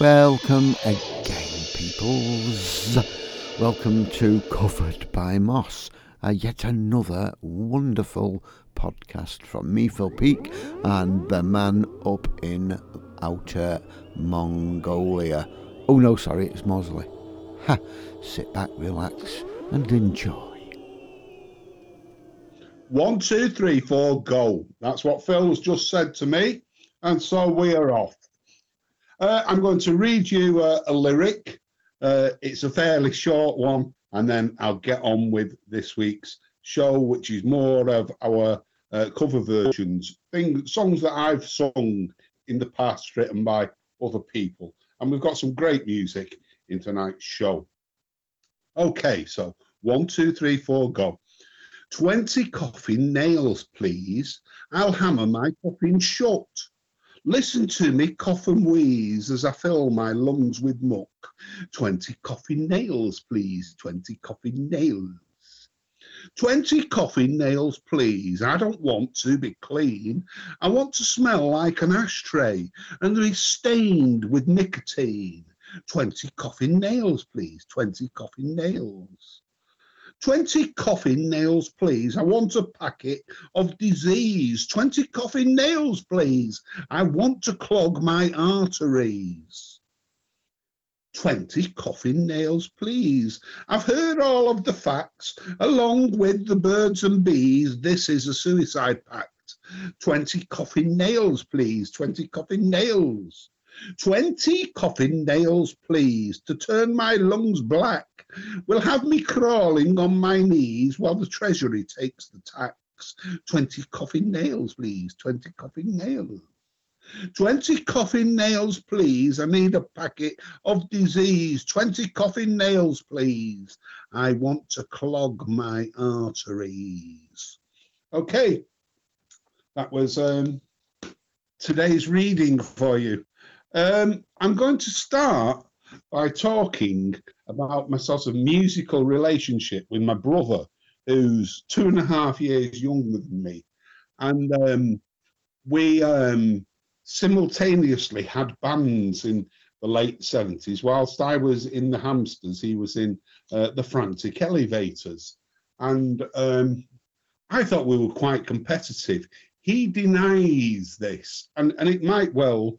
Welcome again, peoples. Welcome to Covered by Moss, uh, yet another wonderful podcast from me, Phil Peak, and the man up in outer Mongolia. Oh no, sorry, it's Mosley. Ha! Sit back, relax, and enjoy. One, two, three, four, go. That's what Phil's just said to me, and so we are off. Uh, I'm going to read you a lyric. Uh, it's a fairly short one, and then I'll get on with this week's show, which is more of our uh, cover versions, things, songs that I've sung in the past, written by other people. And we've got some great music in tonight's show. Okay, so one, two, three, four, go. 20 coffin nails, please. I'll hammer my coffin shut. Listen to me cough and wheeze as I fill my lungs with muck. Twenty coffin nails, please. Twenty coffin nails. Twenty coffin nails, please. I don't want to be clean. I want to smell like an ashtray and be stained with nicotine. Twenty coffin nails, please. Twenty coffin nails. 20 coffin nails, please. I want a packet of disease. 20 coffin nails, please. I want to clog my arteries. 20 coffin nails, please. I've heard all of the facts, along with the birds and bees. This is a suicide pact. 20 coffin nails, please. 20 coffin nails. 20 coffin nails, please, to turn my lungs black will have me crawling on my knees while the Treasury takes the tax. 20 coffin nails, please. 20 coffin nails. 20 coffin nails, please. I need a packet of disease. 20 coffin nails, please. I want to clog my arteries. Okay, that was um, today's reading for you. Um, I'm going to start by talking about my sort of musical relationship with my brother, who's two and a half years younger than me. And um, we um, simultaneously had bands in the late 70s. Whilst I was in the Hamsters, he was in uh, the Frantic Elevators. And um, I thought we were quite competitive. He denies this, and, and it might well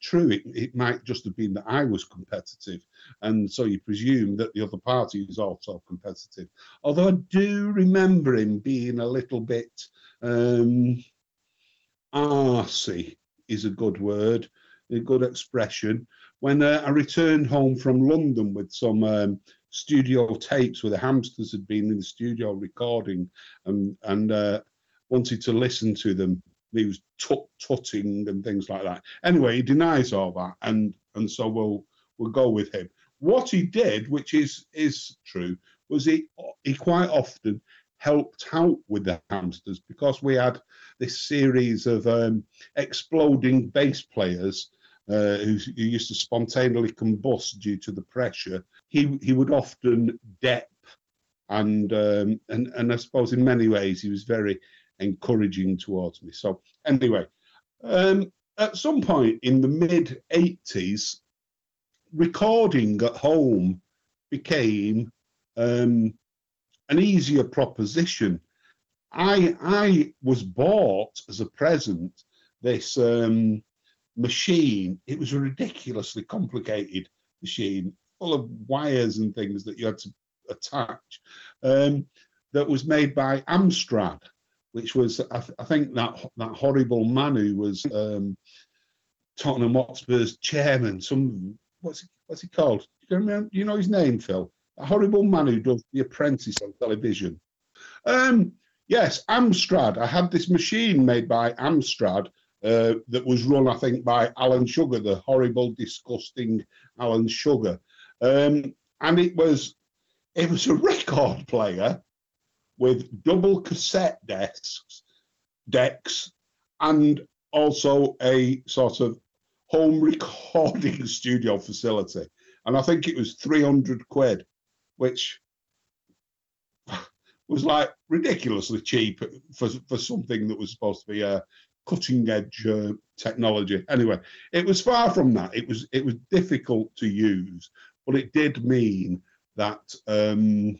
true. It, it might just have been that I was competitive, and so you presume that the other party is also competitive. Although I do remember him being a little bit um, arsey, is a good word, a good expression. When uh, I returned home from London with some um, studio tapes where the hamsters had been in the studio recording and and uh, wanted to listen to them he was tut tutting and things like that. Anyway, he denies all that, and and so we'll we'll go with him. What he did, which is is true, was he he quite often helped out with the hamsters because we had this series of um, exploding bass players uh, who, who, used to spontaneously combust due to the pressure. He he would often dep, and um, and and I suppose in many ways he was very encouraging towards me. So anyway, um, at some point in the mid 80s, recording at home became um, an easier proposition. I I was bought as a present this um, machine. It was a ridiculously complicated machine, full of wires and things that you had to attach. Um, that was made by Amstrad, which was I, th- I, think that that horrible man who was um, Tottenham Hotspur's chairman. Some what's he, what's he called? Do you, remember, you know his name, Phil? A horrible man who does The Apprentice on television. Um, yes, Amstrad. I had this machine made by Amstrad uh, that was run, I think, by Alan Sugar, the horrible, disgusting Alan Sugar, um, and it was it was a record player with double cassette decks, decks, and also a sort of home recording studio facility. And I think it was 300 quid, which was like ridiculously cheap for, for something that was supposed to be a cutting edge uh, technology. Anyway, it was far from that. It was it was difficult to use, but it did mean that um,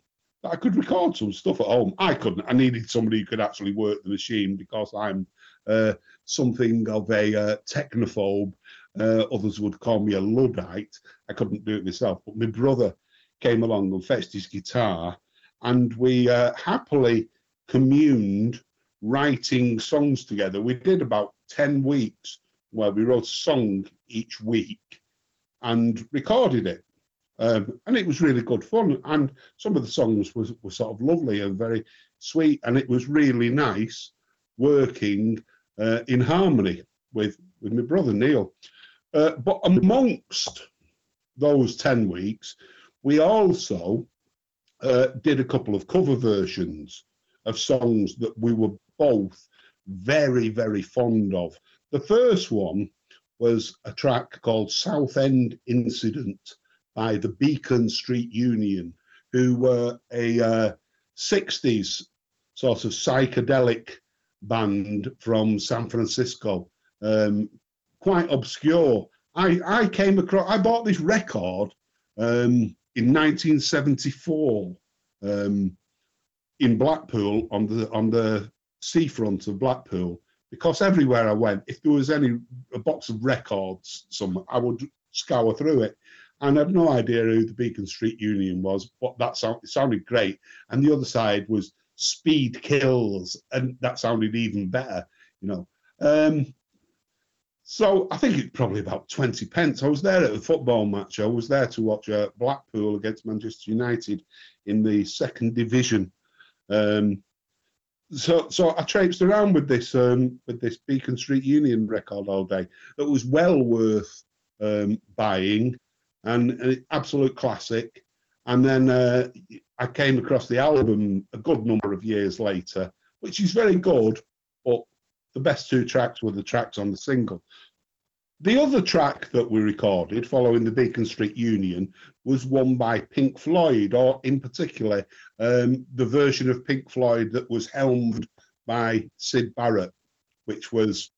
I could record some stuff at home. I couldn't. I needed somebody who could actually work the machine because I'm uh, something of a uh, technophobe. Uh, others would call me a luddite. I couldn't do it myself, but my brother came along and fetched his guitar, and we uh, happily communed writing songs together. We did about 10 weeks where we wrote a song each week and recorded it. Um, and it was really good fun. And some of the songs was, were sort of lovely and very sweet. And it was really nice working uh, in harmony with, with my brother Neil. Uh, but amongst those 10 weeks, we also uh, did a couple of cover versions of songs that we were both very, very fond of. The first one was a track called Southend Incident by the Beacon Street Union, who were a uh, 60s sort of psychedelic band from San Francisco, um, quite obscure. I, I came across, I bought this record um, in 1974 um, in Blackpool on the on the seafront of Blackpool because everywhere I went, if there was any a box of records somewhere, I would scour through it. And I had no idea who the Beacon Street Union was, but that sound, sounded great. And the other side was Speed Kills, and that sounded even better, you know. Um, so I think it's probably about 20 pence. I was there at a football match. I was there to watch uh, Blackpool against Manchester United in the second division. Um, so so I traipsed around with this um, with this Beacon Street Union record all day. That was well worth um, buying, and an absolute classic. And then uh, I came across the album a good number of years later, which is very good, but the best two tracks were the tracks on the single. The other track that we recorded following the Beacon Street Union was one by Pink Floyd, or in particular, um, the version of Pink Floyd that was helmed by Syd Barrett, which was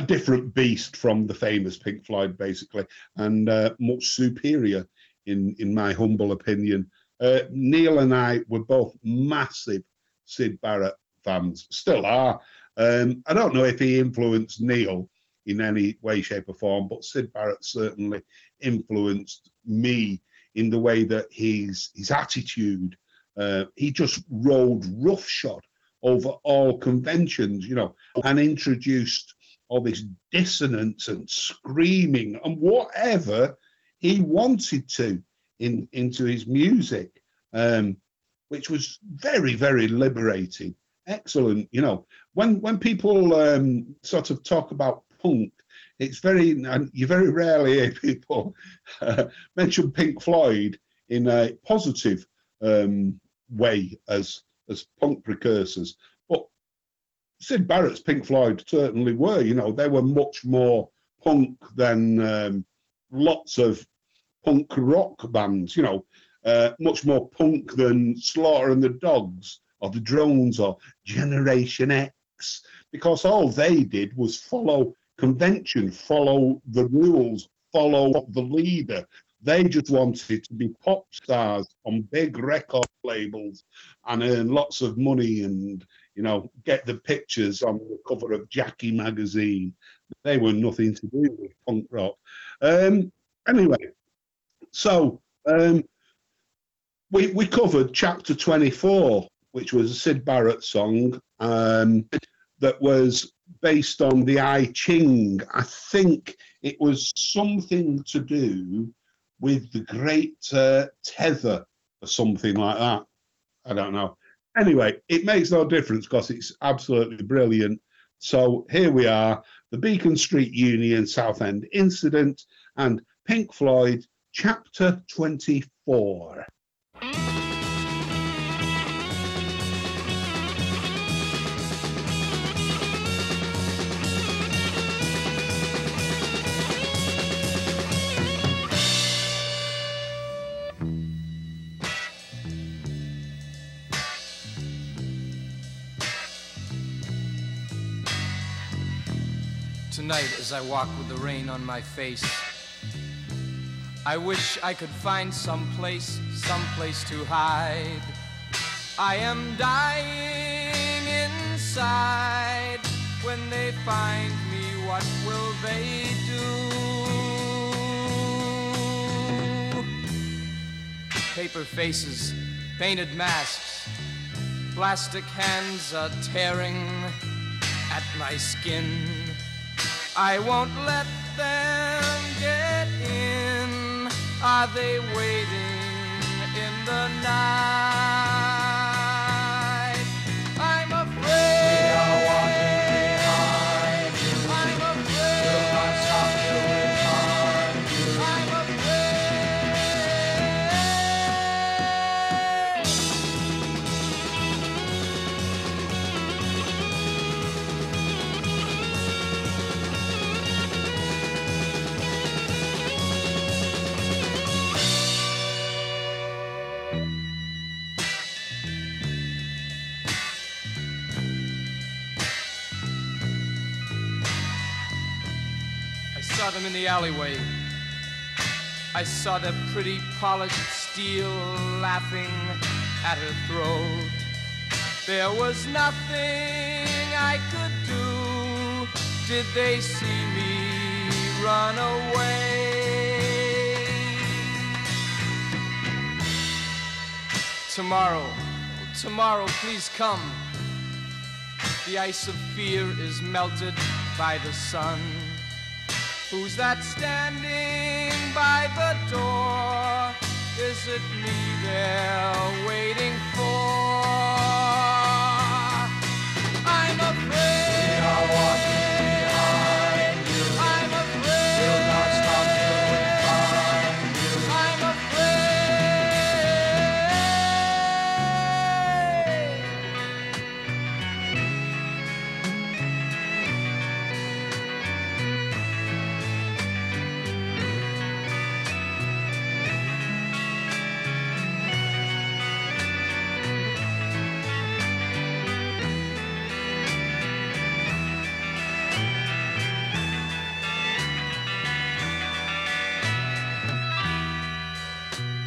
a different beast from the famous Pink Floyd, basically, and uh, much superior, in, in my humble opinion. Uh, Neil and I were both massive Syd Barrett fans, still are. Um, I don't know if he influenced Neil in any way, shape, or form. But Syd Barrett certainly influenced me in the way that his his attitude. Uh, he just rode roughshod over all conventions, you know, and introduced all this dissonance and screaming and whatever he wanted to in into his music, um, which was very very liberating. Excellent, you know. When when people um, sort of talk about punk. It's very, and you very rarely hear people uh, mention Pink Floyd in a positive um, way as as punk precursors. Syd Barrett's Pink Floyd certainly were. You know, they were much more punk than um, lots of punk rock bands. You know, uh, much more punk than Slaughter and the Dogs or the Drones or Generation X, because all they did was follow convention, follow the rules, follow the leader. They just wanted to be pop stars on big record labels and earn lots of money and, you know, get the pictures on the cover of Jackie magazine. They were nothing to do with punk rock. Um, anyway, so um, we, we covered chapter 24, which was a Syd Barrett song um, that was based on the I Ching. I think it was something to do with the great uh, tether or something like that. I don't know. Anyway, it makes no difference because it's absolutely brilliant. So here we are, the Beacon Street Union Southend incident and Pink Floyd, chapter 24. Tonight as I walk with the rain on my face. I wish I could find some place, some place to hide. I am dying inside. When they find me, what will they do? Paper faces, painted masks, plastic hands are tearing at my skin. I won't let them get in. Are they waiting in the night? Saw them in the alleyway. I saw the pretty polished steel laughing at her throat. There was nothing I could do. Did they see me run away? Tomorrow, tomorrow, please come. The ice of fear is melted by the sun. Who's that standing by the door? Is it me they're waiting for?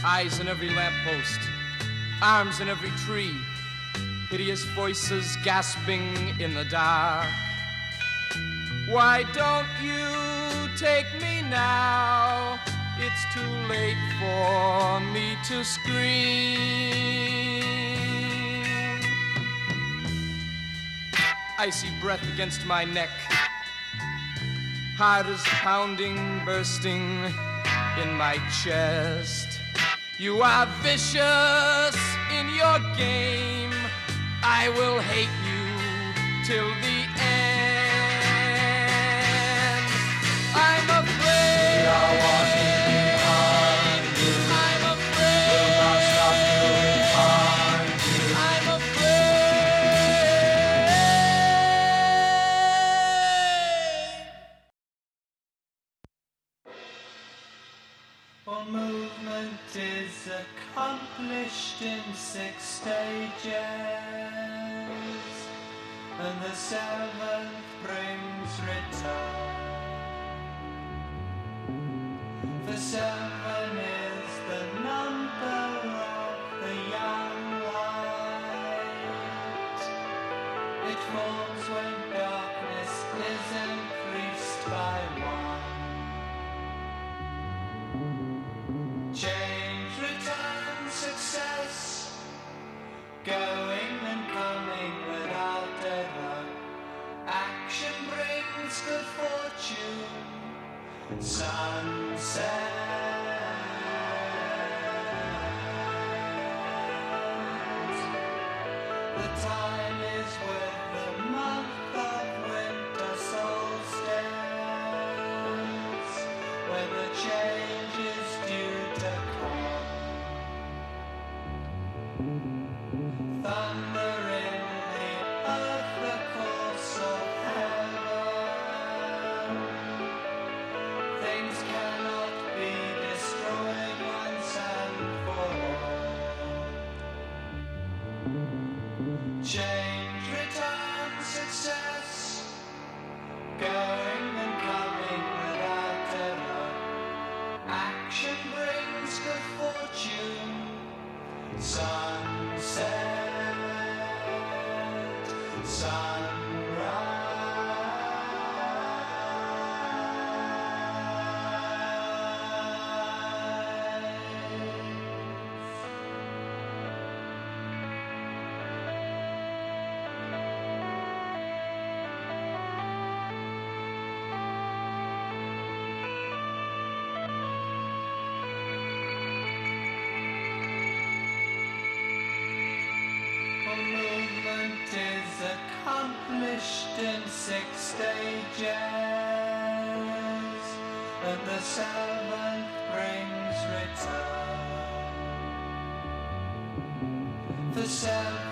Eyes in every lamppost, arms in every tree, hideous voices gasping in the dark. Why don't you take me now? It's too late for me to scream. Icy breath against my neck, heart is pounding, bursting in my chest. You are vicious in your game. I will hate you till the end. I'm afraid. In six stages, and the seventh The seven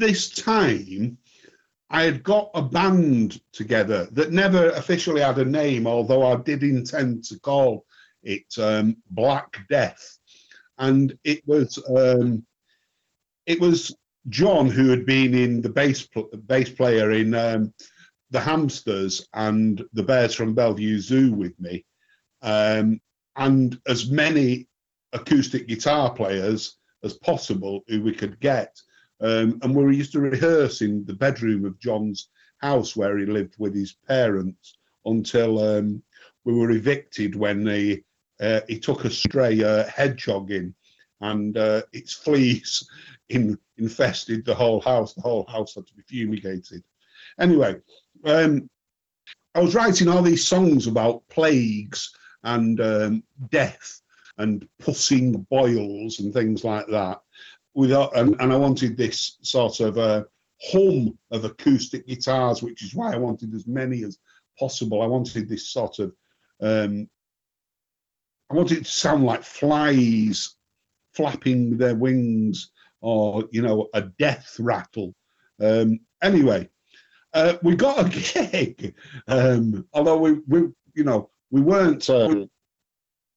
this time, I had got a band together that never officially had a name, although I did intend to call it um, Black Death. And it was um, it was John who had been in the bass pl- bass player in um, the Hamsters and the Bears from Bellevue Zoo with me, um, and as many acoustic guitar players as possible who we could get. Um, and we used to rehearse in the bedroom of John's house where he lived with his parents until um, we were evicted when he, uh, he took a stray uh, hedgehog in and uh, its fleas in, infested the whole house. The whole house had to be fumigated. Anyway, um, I was writing all these songs about plagues and um, death and pussing boils and things like that without and, and I wanted this sort of uh, hum of acoustic guitars, which is why I wanted as many as possible. I wanted this sort of um, I wanted it to sound like flies flapping their wings or you know a death rattle. Um, anyway, uh, we got a gig, um, although we, we you know we weren't uh,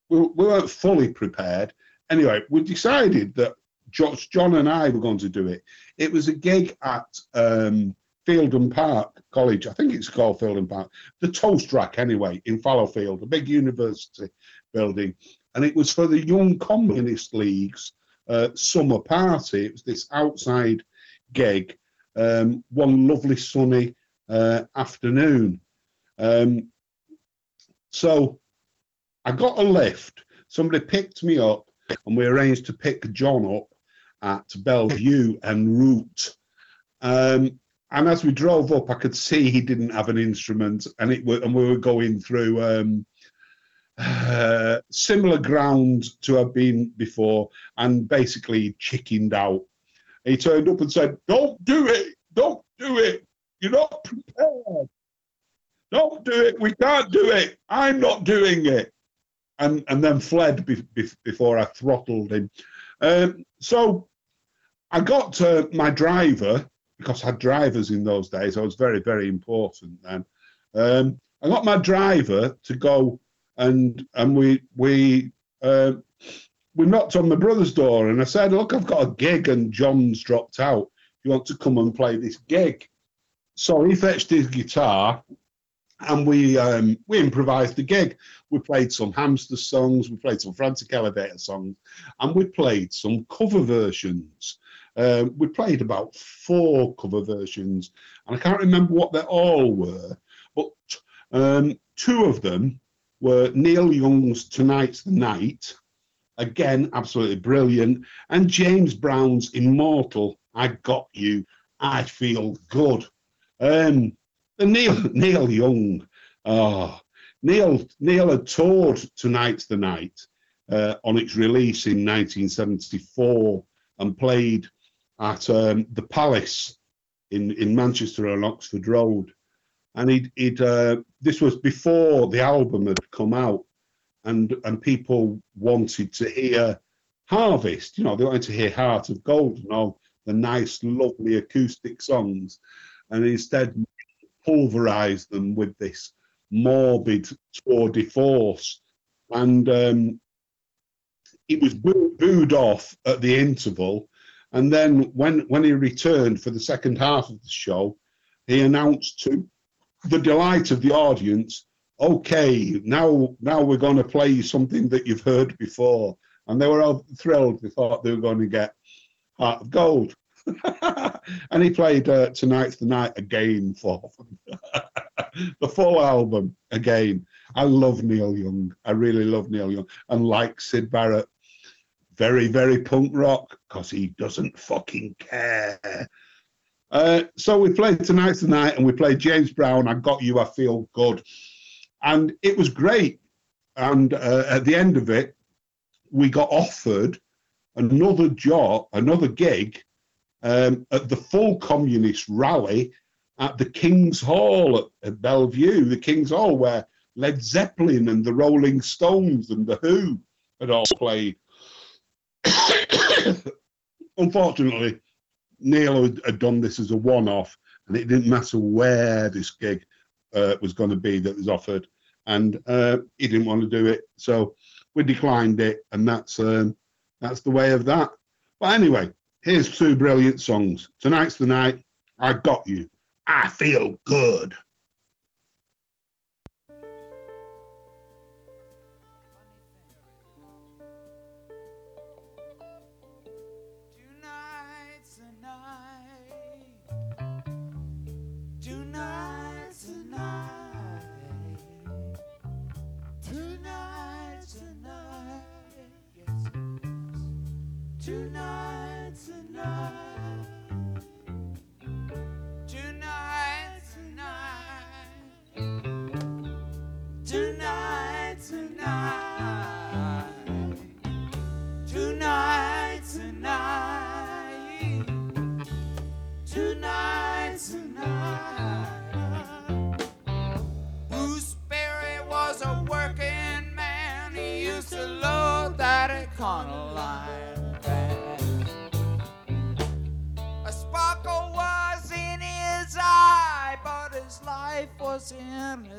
we, we weren't fully prepared. Anyway, we decided that John and I were going to do it. It was a gig at um, Fielden Park College. I think it's called Fielden Park. The Toast Rack, anyway, in Fallowfield, a big university building. And it was for the Young Communist League's uh, summer party. It was this outside gig, um, one lovely sunny uh, afternoon. Um, so I got a lift. Somebody picked me up, and we arranged to pick John up at Bellevue en route. Um, and as we drove up, I could see he didn't have an instrument, and it were, and we were going through um, uh, similar ground to have been before, and basically chickened out. He turned up and said, "Don't do it! Don't do it! You're not prepared. Don't do it. We can't do it. I'm not doing it." And and then fled be, be, before I throttled him. Um, so I got my driver because I had drivers in those days. I was very, very important then. Um, I got my driver to go and and we we uh, we knocked on my brother's door and I said, "Look, I've got a gig and John's dropped out. You want to come and play this gig?" So he fetched his guitar and we um, we improvised the gig. We played some hamster songs, we played some frantic elevator songs, and we played some cover versions. Um, we played about four cover versions, and I can't remember what they all were, but um, two of them were Neil Young's Tonight's the Night, again, absolutely brilliant, and James Brown's Immortal, I Got You, I Feel Good. Um, the Neil, Neil Young, oh, Neil, Neil had toured Tonight's the Night uh, on its release in 1974 and played at um, the Palace in, in Manchester on Oxford Road. And he'd, he'd uh, this was before the album had come out, and and people wanted to hear Harvest. You know, they wanted to hear Heart of Gold and all the nice, lovely acoustic songs, and instead pulverized them with this morbid tour de force. And um, he was boo- booed off at the interval. And then when, when he returned for the second half of the show, he announced to the delight of the audience, okay, now now we're going to play something that you've heard before. And they were all thrilled. They thought they were going to get Heart of Gold. and he played uh, Tonight's the Night again for them. the full album again. I love Neil Young. I really love Neil Young. And like Syd Barrett, very, very punk rock because he doesn't fucking care. Uh, so we played Tonight's the Night and we played James Brown, I Got You, I Feel Good. And it was great. And uh, at the end of it, we got offered another job, another gig um, at the full communist rally at the King's Hall at, at Bellevue, the King's Hall, where Led Zeppelin and the Rolling Stones and the Who had all played. Unfortunately, Neil had, had done this as a one-off, and it didn't matter where this gig uh, was going to be that was offered, and uh, he didn't want to do it, so we declined it, and that's um, that's the way of that. But anyway, here's two brilliant songs. Tonight's the night. I got you. I feel good.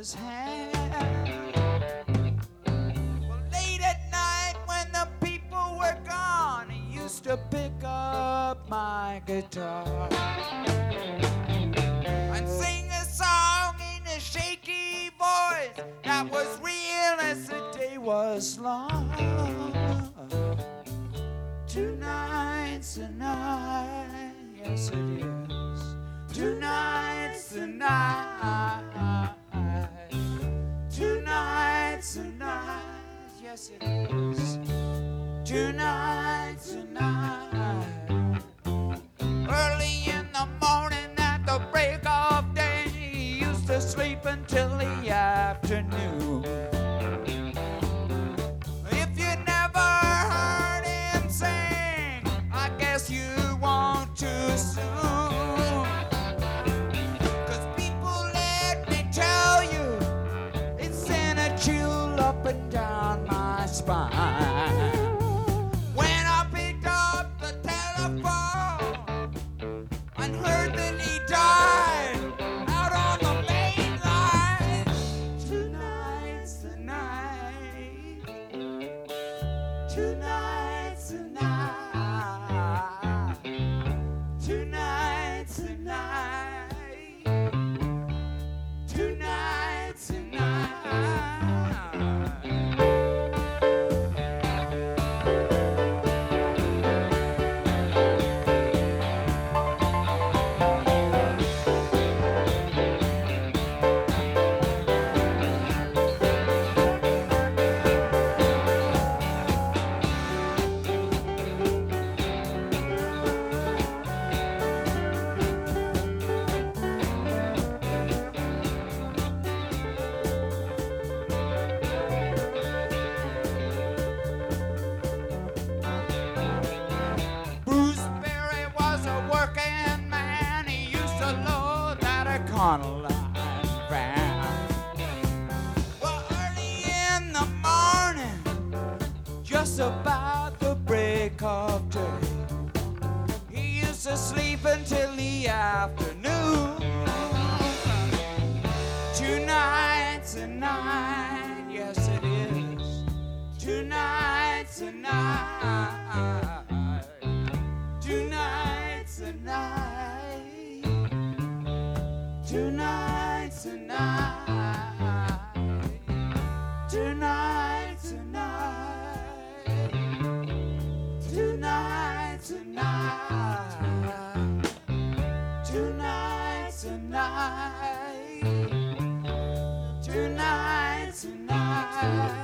His hand. Well, late at night when the people were gone, he used to pick up my guitar and sing a song in a shaky voice that was real as the day was long. Tonight's the night, yes it is. Tonight's the night. Yes it is. Tonight's the Tonight's side.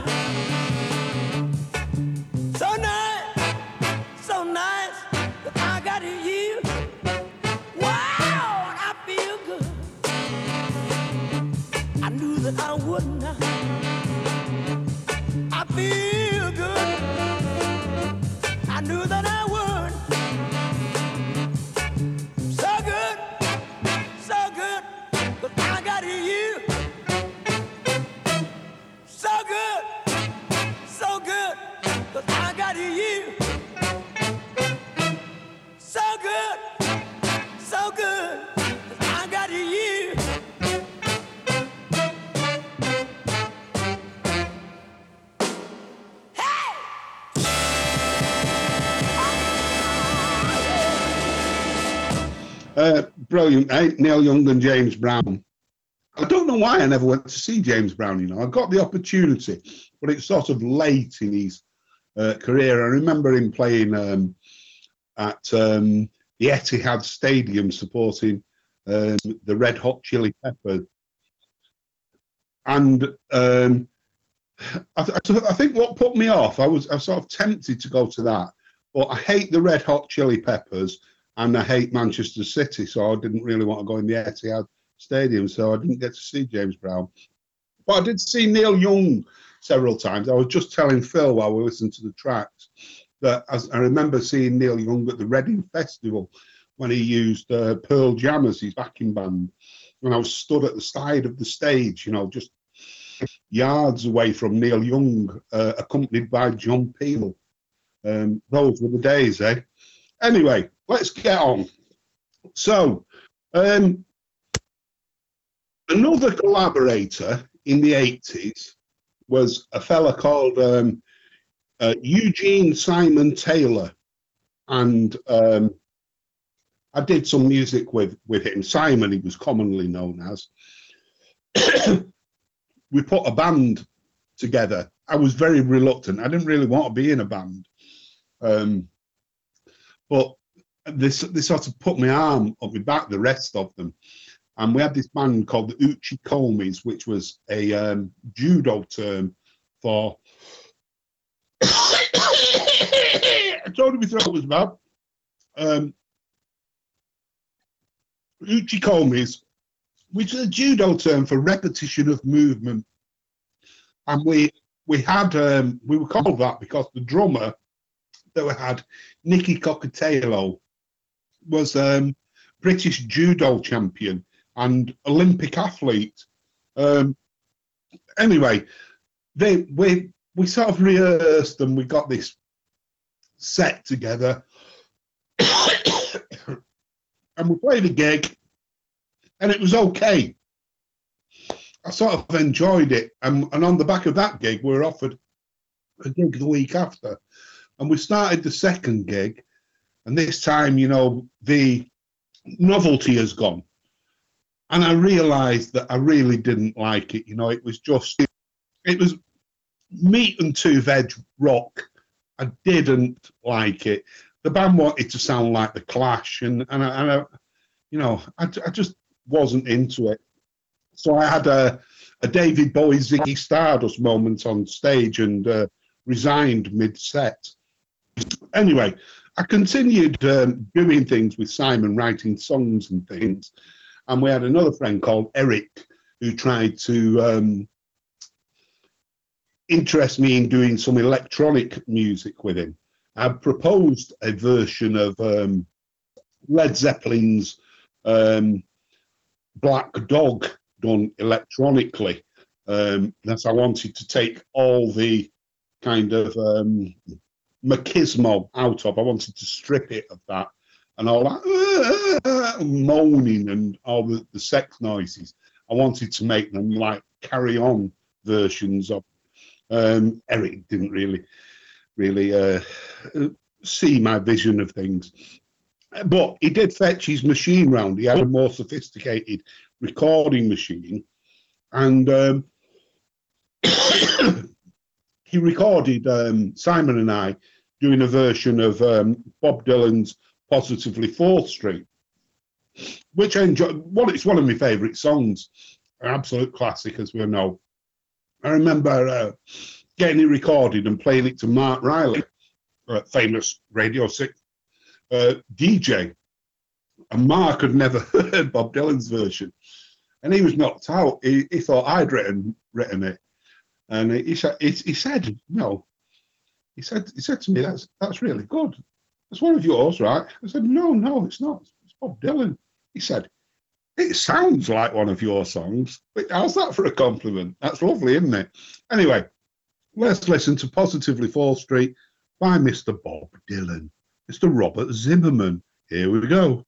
Eh? Neil Young and James Brown. I don't know why I never went to see James Brown. You know, I got the opportunity, but it's sort of late in his uh, career. I remember him playing um, at um, the Etihad Stadium supporting um, the Red Hot Chili Peppers, and um, I, th- I think what put me off, I was I was sort of tempted to go to that, but I hate the Red Hot Chili Peppers and I hate Manchester City, so I didn't really want to go in the Etihad Stadium, so I didn't get to see James Brown. But I did see Neil Young several times. I was just telling Phil while we listened to the tracks that I remember seeing Neil Young at the Reading Festival when he used uh, Pearl Jam as his backing band. And I was stood at the side of the stage, you know, just yards away from Neil Young, uh, accompanied by John Peel. Um, those were the days, eh? Anyway, let's get on. So, um, another collaborator in the 80s was a fella called um, uh, Eugene Simon Taylor. And um, I did some music with, with him. Simon, he was commonly known as. we put a band together. I was very reluctant. I didn't really want to be in a band. Um, but this they sort of put my arm on my back, the rest of them. And we had this band called the Uchi Komis, which was a um, judo term for. I told you my throat was bad. Um, Uchi Komis, which is a judo term for repetition of movement. And we we had um, we were called that because the drummer that we had, Nicky Cockatiello, was um, British judo champion and Olympic athlete. Um, anyway, they we we sort of rehearsed and we got this set together, and we played a gig, and it was okay. I sort of enjoyed it, and, and on the back of that gig, we were offered a gig the week after, and we started the second gig, and this time, you know, the novelty has gone. And I realised that I really didn't like it. You know, it was just, it was meat and two veg rock. I didn't like it. The band wanted to sound like the Clash, and and I, and I you know, I, I just wasn't into it. So I had a a David Bowie Ziggy Stardust moment on stage and uh, resigned mid set. Anyway, I continued um, doing things with Simon, writing songs and things. And we had another friend called Eric who tried to um, interest me in doing some electronic music with him. I proposed a version of um, Led Zeppelin's um, Black Dog done electronically. Um, that I wanted to take all the kind of um, machismo out of. I wanted to strip it of that and all that moaning and all the, the sex noises. I wanted to make them like carry on versions of. Um, Eric didn't really, really uh, see my vision of things, but he did fetch his machine round. He had a more sophisticated recording machine, and um, he recorded um, Simon and I doing a version of um, Bob Dylan's "Positively Fourth Street," which I enjoy. Well, it's one of my favourite songs, an absolute classic, as we know. I remember uh, getting it recorded and playing it to Marc Riley, famous Radio Six uh, DJ, and Marc had never heard Bob Dylan's version, and he was knocked out. He, he thought I'd written written it, and he, he, he said, "No." He said, he said to me, "That's that's really good. It's one of yours, right?" I said, "No, no, it's not. It's Bob Dylan." He said, "It sounds like one of your songs." How's that for a compliment? That's lovely, isn't it? Anyway, let's listen to "Positively Fourth Street" by Mr. Bob Dylan, Mr. Robert Zimmerman. Here we go.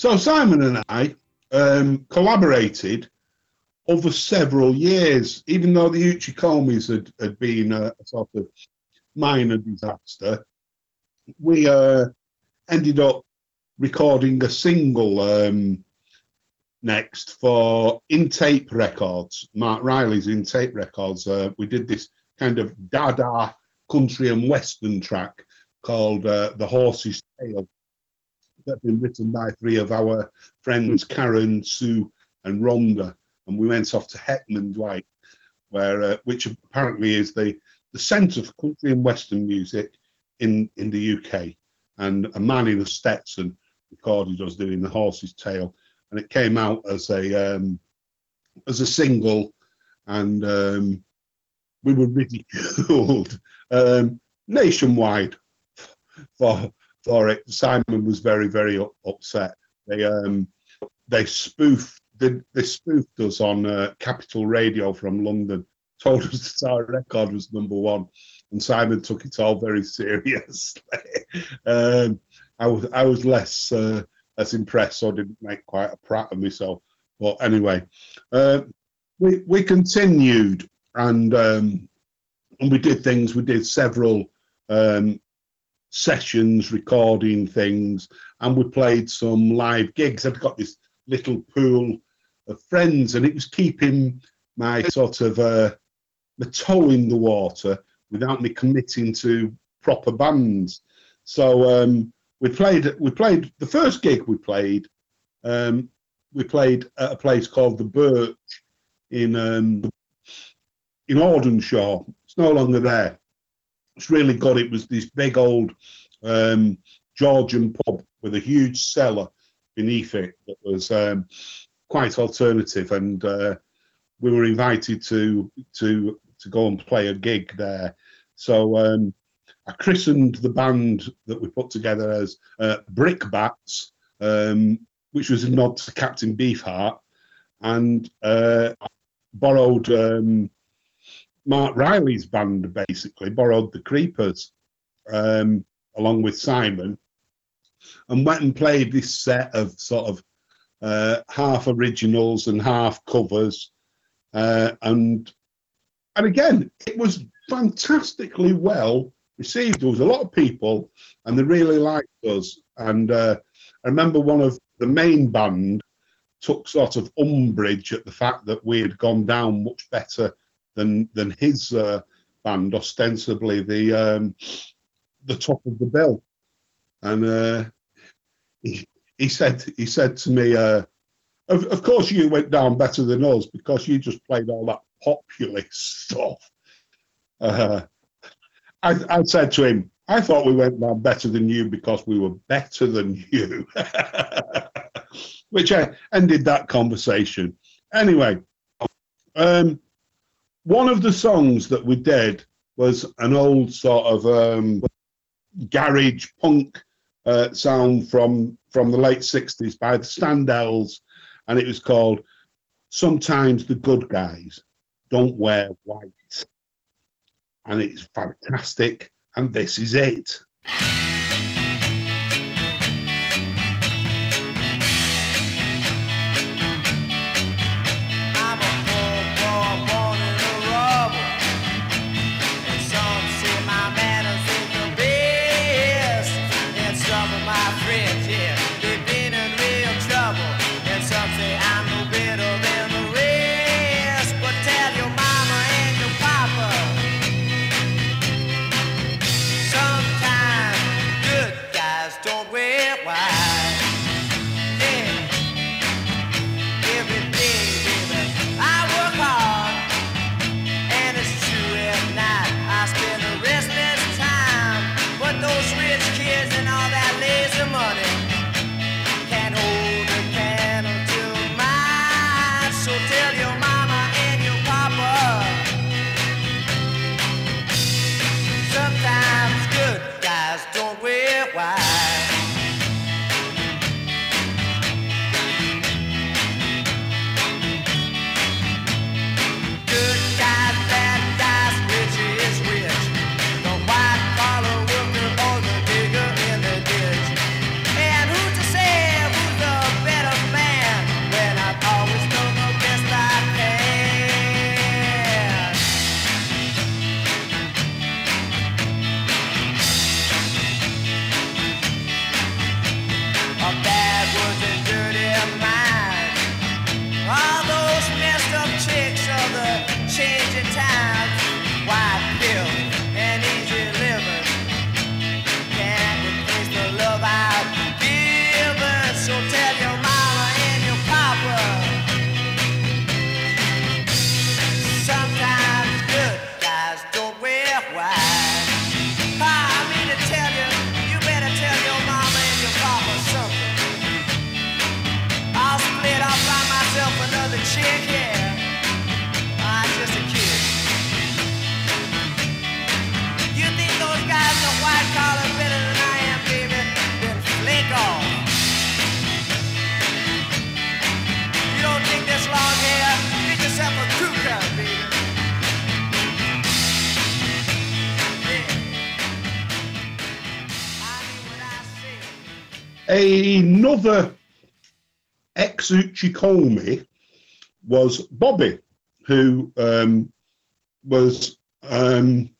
So Simon and I um, collaborated over several years, even though the Uchikomis had, had been a, a sort of minor disaster. We uh, ended up recording a single um, next for In Tape Records, Marc Riley's In Tape Records. Uh, we did this kind of dada country and western track called uh, The Horse's Tale that had been written by three of our friends, Karen, Sue, and Rhonda. And we went off to Heckmondwike, where uh, which apparently is the, the centre for country and western music in, in the UK. And a man in a Stetson recorded us doing The Horse's tail, And it came out as a um, as a single, and um, we were ridiculed um, nationwide for for it. Simon was very very upset. They um they spoofed they, they spoofed us on uh, Capital Radio from London. Told us that our record was number one, and Simon took it all very seriously. um, I was I was less uh, less impressed, so didn't make quite a prat of myself. But anyway, uh, we we continued and um, and we did things. We did several um, sessions, recording things, and we played some live gigs. I've got this little pool of friends, and it was keeping my sort of uh, my toe in the water without me committing to proper bands. So um, we played. We played the first gig we played. Um, we played at a place called the Birch in um, in Audenshaw. It's no longer there. It's really good. It was this big old um, Georgian pub with a huge cellar beneath it that was um, quite alternative, and uh, we were invited to to to go and play a gig there. So um, I christened the band that we put together as uh, Brickbats, um, which was a nod to Captain Beefheart, and uh, borrowed um, Marc Riley's band basically, borrowed the Creepers um, along with Simon, and went and played this set of sort of uh, half originals and half covers, uh, and and again it was fantastically well received. There was a lot of people, and they really liked us. And uh, I remember one of the main band took sort of umbrage at the fact that we had gone down much better than than his uh, band, ostensibly the um, the top of the bill. And uh, he, he said he said to me, uh, of, of course you went down better than us because you just played all that populist stuff. Uh, I, I said to him, I thought we went down better than you because we were better than you. Which I ended that conversation. Anyway, um, one of the songs that we did was an old sort of um, garage punk uh, sound from from the late 60s by the Standells, and it was called Sometimes the Good Guys Don't Wear White. And it's fantastic, and this is it. Another ex Uchikomi was Bobby, who um, was um,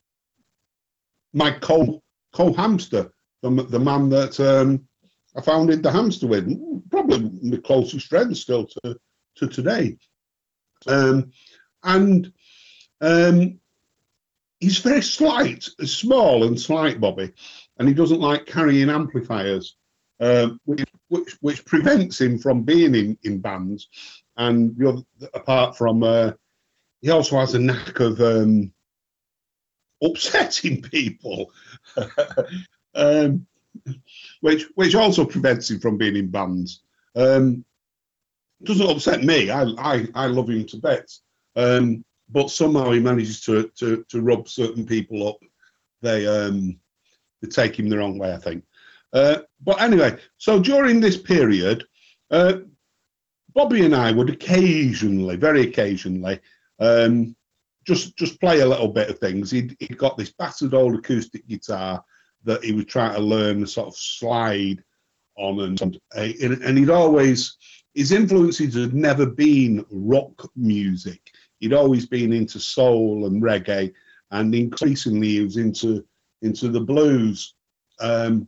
my co co hamster, the, the man that um, I founded the hamster with, probably my closest friend still to, to today. Um, and um, he's very slight, small and slight, Bobby, and he doesn't like carrying amplifiers, um, which, which which prevents him from being in, in bands. And apart from, uh, he also has a knack of um, upsetting people, um, which which also prevents him from being in bands. Um, doesn't upset me. I I, I love him to bits. Um, but somehow he manages to, to to rub certain people up. They um they take him the wrong way, I think. Uh, but anyway, so during this period, uh, Bobby and I would occasionally, very occasionally, um, just just play a little bit of things. He'd, he'd got this battered old acoustic guitar that he was trying to learn the sort of slide on, and and, he'd always his influences had never been rock music. He'd always been into soul and reggae, and increasingly he was into into the blues. Um,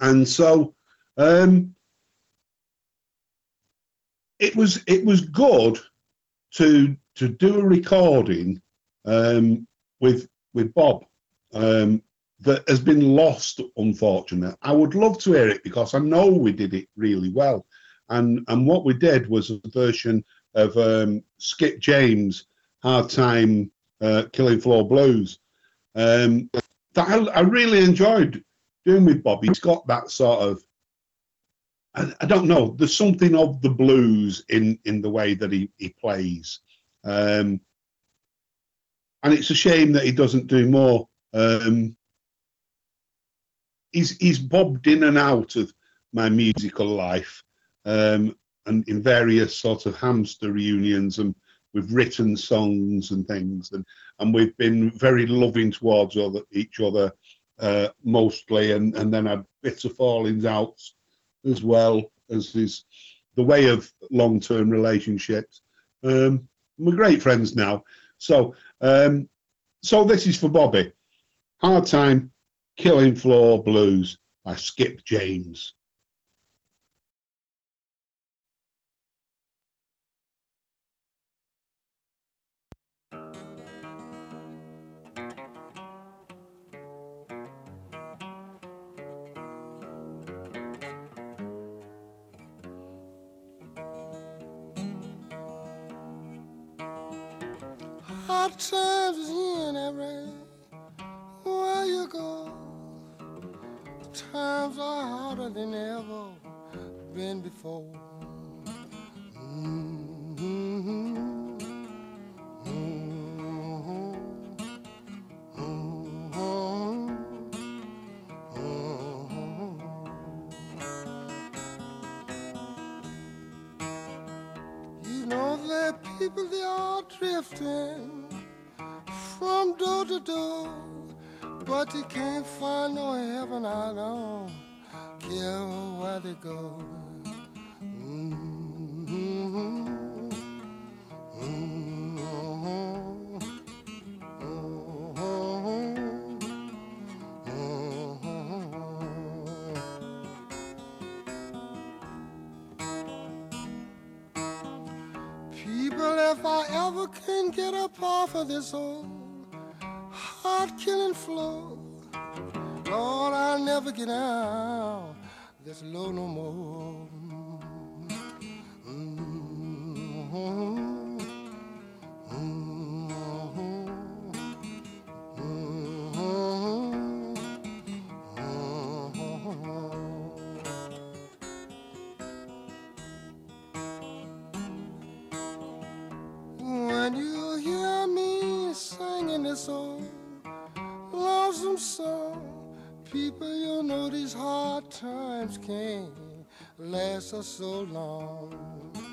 and so um, it was it was good to to do a recording um, with with Bob um, that has been lost, unfortunately. I would love to hear it because I know we did it really well, and and what we did was a version of um, Skip James' "Hard Time uh, Killing Floor Blues." Um, that I, I really enjoyed doing with Bob. He's got that sort of I, I don't know. There's something of the blues in in the way that he he plays, um, and it's a shame that he doesn't do more. Um, he's he's bobbed in and out of my musical life, um, and in various sort of hamster reunions, and we've written songs and things, and and we've been very loving towards other, each other uh, mostly, and and then had bits of fallings outs as well as is the way of long-term relationships. Um, we're great friends now. So, um, so this is for Bobby. Hard Time, Killing Floor Blues by Skip James. Hard times in every where you go. Times are harder than ever been before. Of this old heart killing floor, Lord, I'll never get out this low no more. This old lonesome song, people, you know these hard times can't last us so long.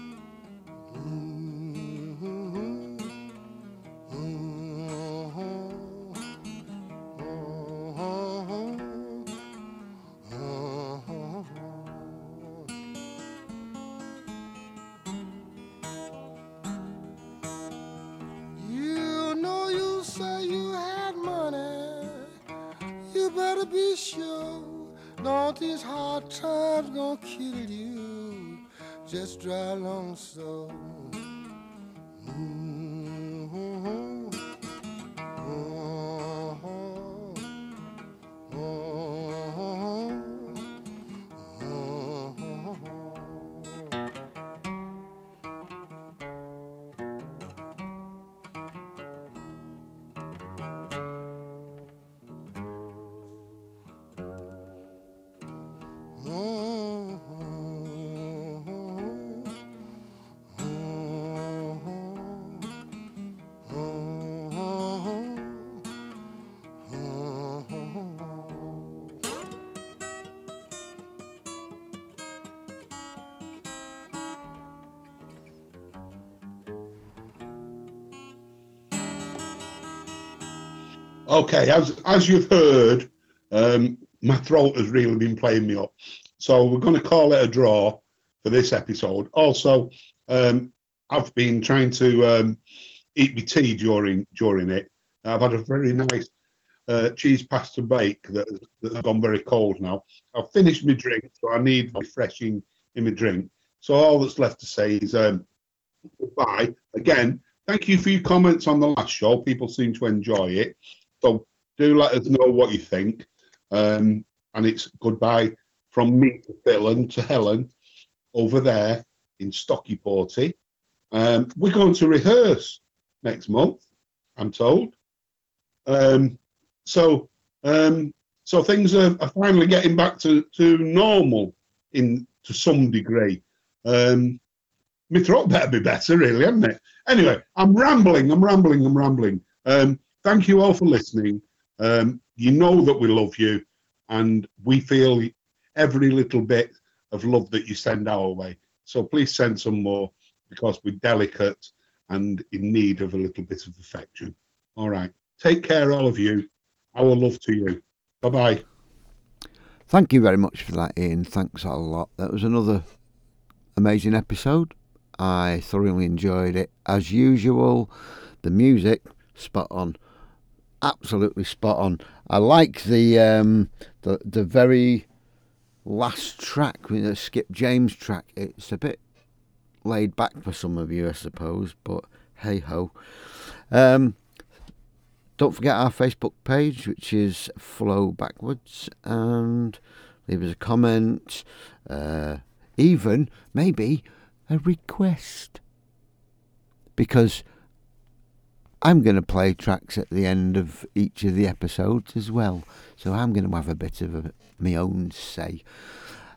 Okay, as as you've heard, um, my throat has really been playing me up. So we're going to call it a draw for this episode. Also, um, I've been trying to um, eat my tea during during it. I've had a very nice uh, cheese pasta bake that has, that has gone very cold now. I've finished my drink, so I need refreshing in my drink. So all that's left to say is um, goodbye. Again, thank you for your comments on the last show. People seem to enjoy it. So do let us know what you think. Um, and it's goodbye from me to Phil and to Helen over there in Stocky Porty. Um, we're going to rehearse next month, I'm told. Um, so um, so things are, are finally getting back to, to normal in to some degree. Um, my throat better be better, really, hasn't it? Anyway, I'm rambling, I'm rambling, I'm rambling. Um, thank you all for listening. Um, you know that we love you, and we feel every little bit of love that you send our way. So please send some more because we're delicate and in need of a little bit of affection. All right. Take care, all of you. Our love to you. Bye bye. Thank you very much for that, Ian. Thanks a lot. That was another amazing episode. I thoroughly enjoyed it. As usual, the music, spot on. Absolutely spot on. I like the um, the the very last track the Skip James track. It's a bit laid back for some of you, I suppose, but hey ho. Um, don't forget our Facebook page, which is Flow Backwards, and leave us a comment, uh, even maybe a request. Because I'm going to play tracks at the end of each of the episodes as well, so I'm going to have a bit of my own say.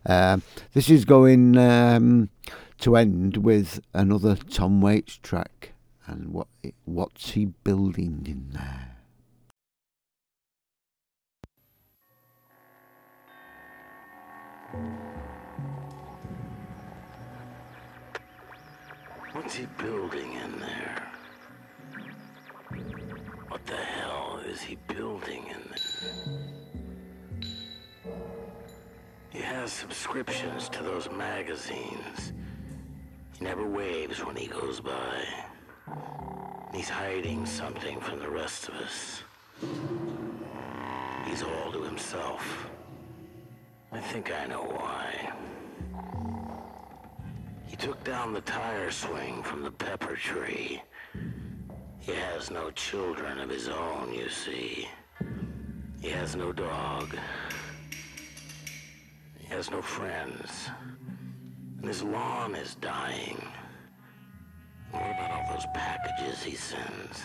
Um, this is going um, to end with another Tom Waits track, and what what's he building in there? What's he building in there? What the hell is he building in there? He has subscriptions to those magazines. He never waves when he goes by. He's hiding something from the rest of us. He's all to himself. I think I know why. He took down the tire swing from the pepper tree. He has no children of his own, you see. He has no dog. He has no friends. And his lawn is dying. What about all those packages he sends?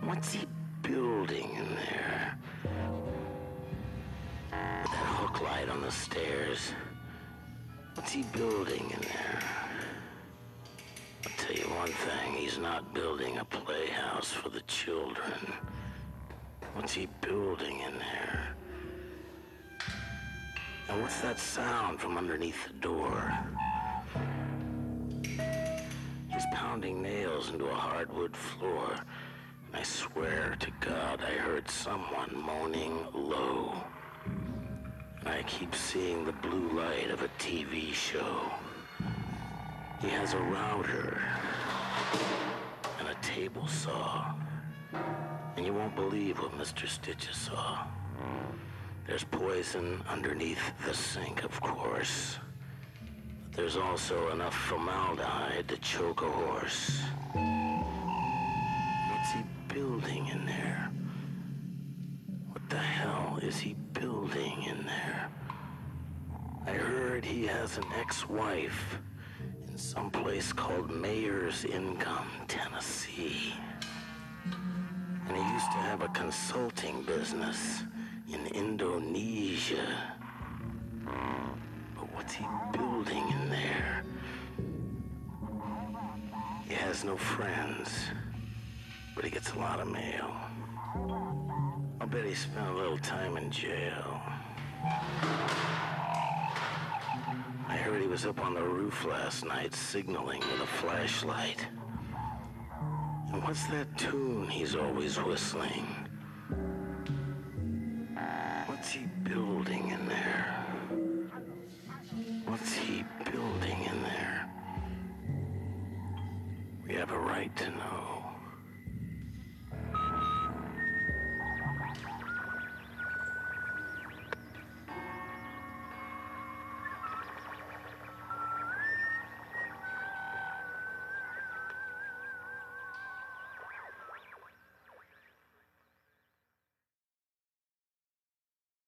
What's he building in there? With that hook light on the stairs. What's he building in there? I'll tell you one thing, he's not building a playhouse for the children. What's he building in there? And what's that sound from underneath the door? He's pounding nails into a hardwood floor. And I swear to God, I heard someone moaning low. And I keep seeing the blue light of a TV show. He has a router and a table saw. And you won't believe what Mr. Sticha saw. There's poison underneath the sink, of course. But there's also enough formaldehyde to choke a horse. What's he building in there? What the hell is he building in there? I heard he has an ex-wife in some place called Mayor's Income, Tennessee. And he used to have a consulting business in Indonesia. But what's he building in there? He has no friends, but he gets a lot of mail. I'll bet he spent a little time in jail. I heard he was up on the roof last night signaling with a flashlight. And what's that tune he's always whistling? What's he building in there? What's he building in there? We have a right to know.